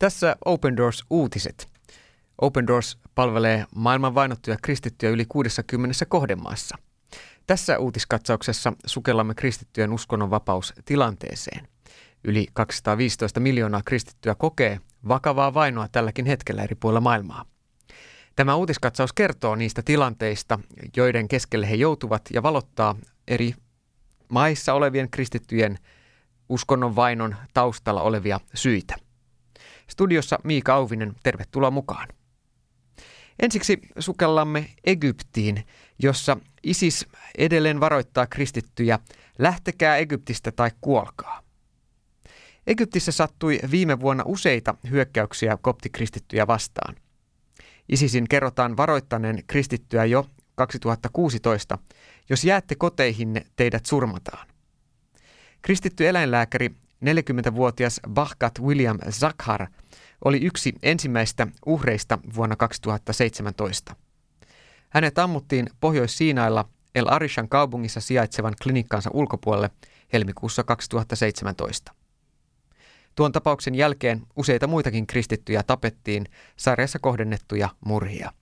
Tässä Open Doors uutiset. Open Doors palvelee maailman vainottuja kristittyjä yli 60 kohdemaassa. Tässä uutiskatsauksessa sukellamme kristittyjen uskonnonvapaus tilanteeseen. Yli 215 miljoonaa kristittyä kokee vakavaa vainoa tälläkin hetkellä eri puolilla maailmaa. Tämä uutiskatsaus kertoo niistä tilanteista, joiden keskelle he joutuvat ja valottaa eri maissa olevien kristittyjen uskonnon vainon taustalla olevia syitä. Studiossa Miika Auvinen, tervetuloa mukaan. Ensiksi sukellamme Egyptiin, jossa ISIS edelleen varoittaa kristittyjä, lähtekää Egyptistä tai kuolkaa. Egyptissä sattui viime vuonna useita hyökkäyksiä koptikristittyjä vastaan. ISISin kerrotaan varoittaneen kristittyä jo 2016, jos jäätte koteihin, teidät surmataan. Kristitty eläinlääkäri 40-vuotias Bahkat William Zakhar oli yksi ensimmäistä uhreista vuonna 2017. Hänet ammuttiin Pohjois-Siinailla El Arishan kaupungissa sijaitsevan klinikkansa ulkopuolelle helmikuussa 2017. Tuon tapauksen jälkeen useita muitakin kristittyjä tapettiin sarjassa kohdennettuja murhia.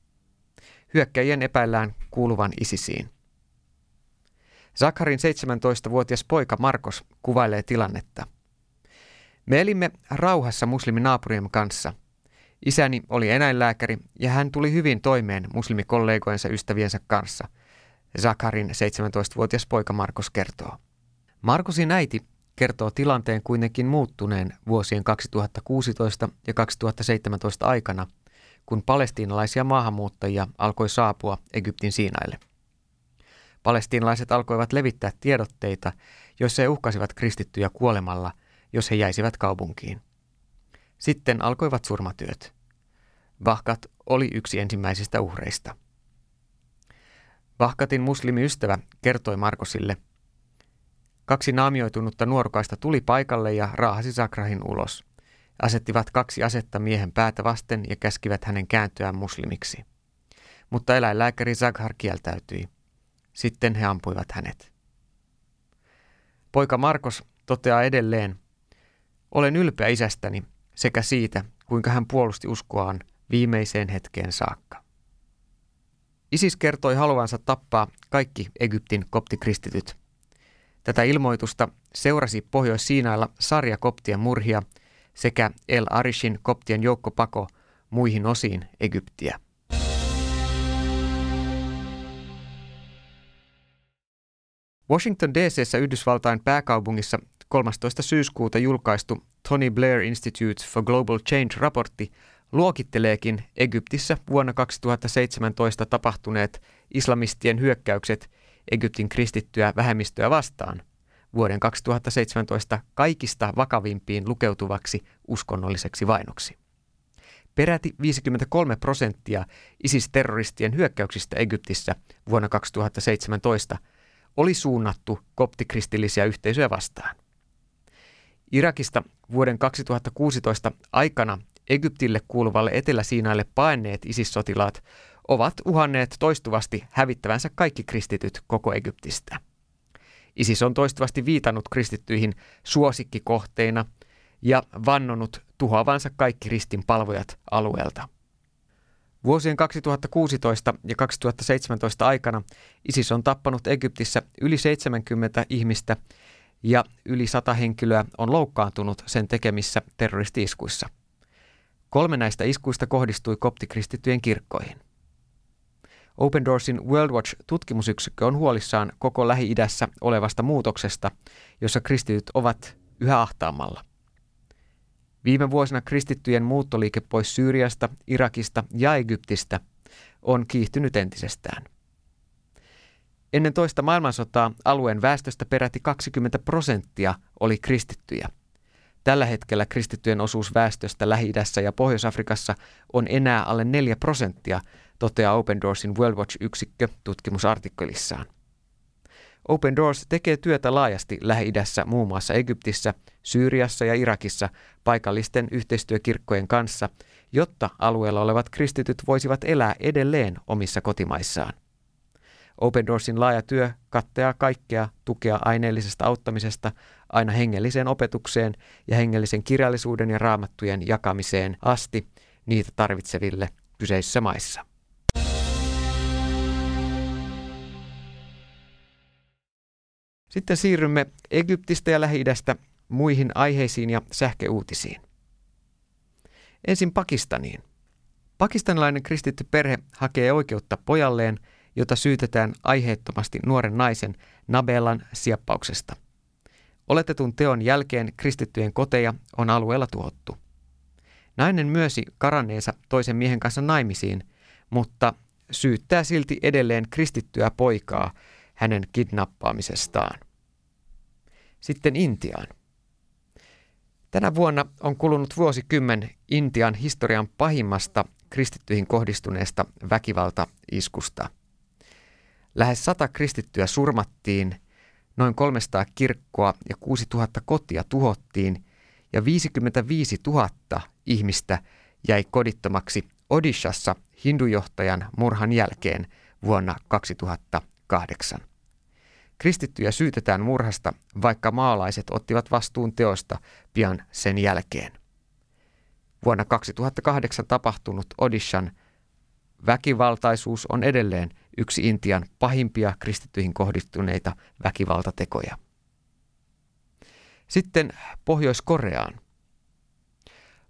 Hyökkäjien epäillään kuuluvan ISISiin. Zakharin 17-vuotias poika Markos kuvailee tilannetta. Me elimme rauhassa musliminaapuriemme kanssa. Isäni oli eläinlääkäri ja hän tuli hyvin toimeen muslimikollegojensa ystäviensä kanssa. Zakharin 17-vuotias poika Markos kertoo. Markosin äiti kertoo tilanteen kuitenkin muuttuneen vuosien 2016 ja 2017 aikana, kun palestiinalaisia maahanmuuttajia alkoi saapua Egyptin Siinaille. Palestiinalaiset alkoivat levittää tiedotteita, joissa he uhkasivat kristittyjä kuolemalla, jos he jäisivät kaupunkiin. Sitten alkoivat surmatyöt. Vahkat oli yksi ensimmäisistä uhreista. Vahkatin muslimiystävä kertoi Markosille – Kaksi naamioitunutta nuorukaista tuli paikalle ja raahasi Zakrahin ulos. Asettivat kaksi asetta miehen päätä vasten ja käskivät hänen kääntyä muslimiksi. Mutta eläinlääkäri Zaghar kieltäytyi. Sitten he ampuivat hänet. Poika Markos toteaa edelleen, olen ylpeä isästäni sekä siitä, kuinka hän puolusti uskoaan viimeiseen hetkeen saakka. Isis kertoi haluansa tappaa kaikki Egyptin koptikristityt – Tätä ilmoitusta seurasi Pohjois-Siinailla sarja koptien murhia sekä El Arishin koptien joukkopako muihin osiin Egyptiä. Washington DCssä Yhdysvaltain pääkaupungissa 13. syyskuuta julkaistu Tony Blair Institute for Global Change-raportti luokitteleekin Egyptissä vuonna 2017 tapahtuneet islamistien hyökkäykset Egyptin kristittyä vähemmistöä vastaan vuoden 2017 kaikista vakavimpiin lukeutuvaksi uskonnolliseksi vainoksi. Peräti 53 prosenttia ISIS-terroristien hyökkäyksistä Egyptissä vuonna 2017 oli suunnattu koptikristillisiä yhteisöjä vastaan. Irakista vuoden 2016 aikana Egyptille kuuluvalle Etelä-Siinaille paenneet ISIS-sotilaat ovat uhanneet toistuvasti hävittävänsä kaikki kristityt koko Egyptistä. ISIS on toistuvasti viitannut kristittyihin suosikkikohteina ja vannonut tuhoavansa kaikki ristin palvojat alueelta. Vuosien 2016 ja 2017 aikana ISIS on tappanut Egyptissä yli 70 ihmistä ja yli 100 henkilöä on loukkaantunut sen tekemissä terroristi-iskuissa. Kolme näistä iskuista kohdistui koptikristittyjen kirkkoihin. Open Doorsin World Watch-tutkimusyksikkö on huolissaan koko Lähi-idässä olevasta muutoksesta, jossa kristityt ovat yhä ahtaamalla. Viime vuosina kristittyjen muuttoliike pois Syyriasta, Irakista ja Egyptistä on kiihtynyt entisestään. Ennen toista maailmansotaa alueen väestöstä peräti 20 prosenttia oli kristittyjä. Tällä hetkellä kristittyjen osuus väestöstä Lähi-idässä ja Pohjois-Afrikassa on enää alle 4 prosenttia, toteaa Open Doorsin World Watch-yksikkö tutkimusartikkelissaan. Open Doors tekee työtä laajasti Lähi-idässä, muun muassa Egyptissä, Syyriassa ja Irakissa paikallisten yhteistyökirkkojen kanssa, jotta alueella olevat kristityt voisivat elää edelleen omissa kotimaissaan. Open Doorsin laaja työ kattaa kaikkea tukea aineellisesta auttamisesta aina hengelliseen opetukseen ja hengellisen kirjallisuuden ja raamattujen jakamiseen asti niitä tarvitseville kyseisissä maissa. Sitten siirrymme Egyptistä ja lähi muihin aiheisiin ja sähköuutisiin. Ensin Pakistaniin. Pakistanilainen kristitty perhe hakee oikeutta pojalleen, jota syytetään aiheettomasti nuoren naisen Nabelan sieppauksesta. Oletetun teon jälkeen kristittyjen koteja on alueella tuhottu. Nainen myösi karanneensa toisen miehen kanssa naimisiin, mutta syyttää silti edelleen kristittyä poikaa hänen kidnappaamisestaan. Sitten Intiaan. Tänä vuonna on kulunut vuosikymmen Intian historian pahimmasta kristittyihin kohdistuneesta väkivaltaiskusta. Lähes sata kristittyä surmattiin, noin 300 kirkkoa ja 6000 kotia tuhottiin ja 55 000 ihmistä jäi kodittomaksi Odishassa hindujohtajan murhan jälkeen vuonna 2008. Kristittyjä syytetään murhasta, vaikka maalaiset ottivat vastuun teosta pian sen jälkeen. Vuonna 2008 tapahtunut Odishan väkivaltaisuus on edelleen yksi Intian pahimpia kristittyihin kohdistuneita väkivaltatekoja. Sitten Pohjois-Koreaan.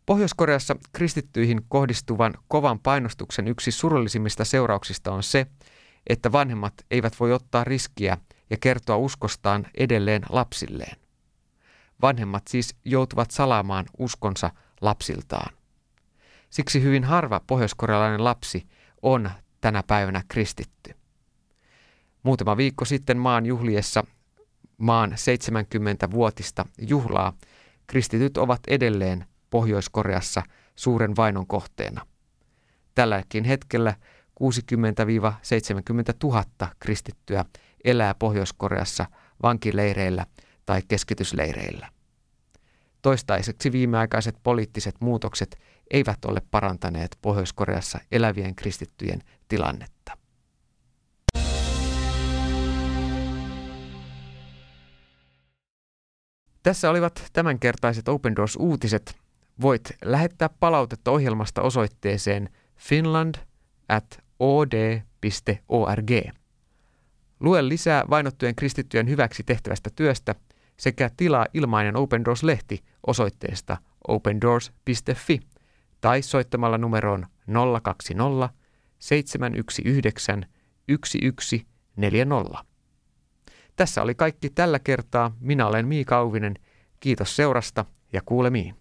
Pohjois-Koreassa kristittyihin kohdistuvan kovan painostuksen yksi surullisimmista seurauksista on se, että vanhemmat eivät voi ottaa riskiä ja kertoa uskostaan edelleen lapsilleen. Vanhemmat siis joutuvat salaamaan uskonsa lapsiltaan. Siksi hyvin harva pohjoiskorealainen lapsi on tänä päivänä kristitty. Muutama viikko sitten maan juhliessa maan 70-vuotista juhlaa kristityt ovat edelleen Pohjois-Koreassa suuren vainon kohteena. Tälläkin hetkellä 60-70 000 kristittyä elää Pohjois-Koreassa vankileireillä tai keskitysleireillä. Toistaiseksi viimeaikaiset poliittiset muutokset eivät ole parantaneet Pohjois-Koreassa elävien kristittyjen tilannetta. Tässä olivat tämänkertaiset Open Doors-uutiset. Voit lähettää palautetta ohjelmasta osoitteeseen finland at od.org. Lue lisää vainottujen kristittyjen hyväksi tehtävästä työstä sekä tilaa ilmainen Open Doors-lehti osoitteesta opendoors.fi tai soittamalla numeroon 020 719 1140. Tässä oli kaikki tällä kertaa. Minä olen Miika Auvinen. Kiitos seurasta ja kuulemiin.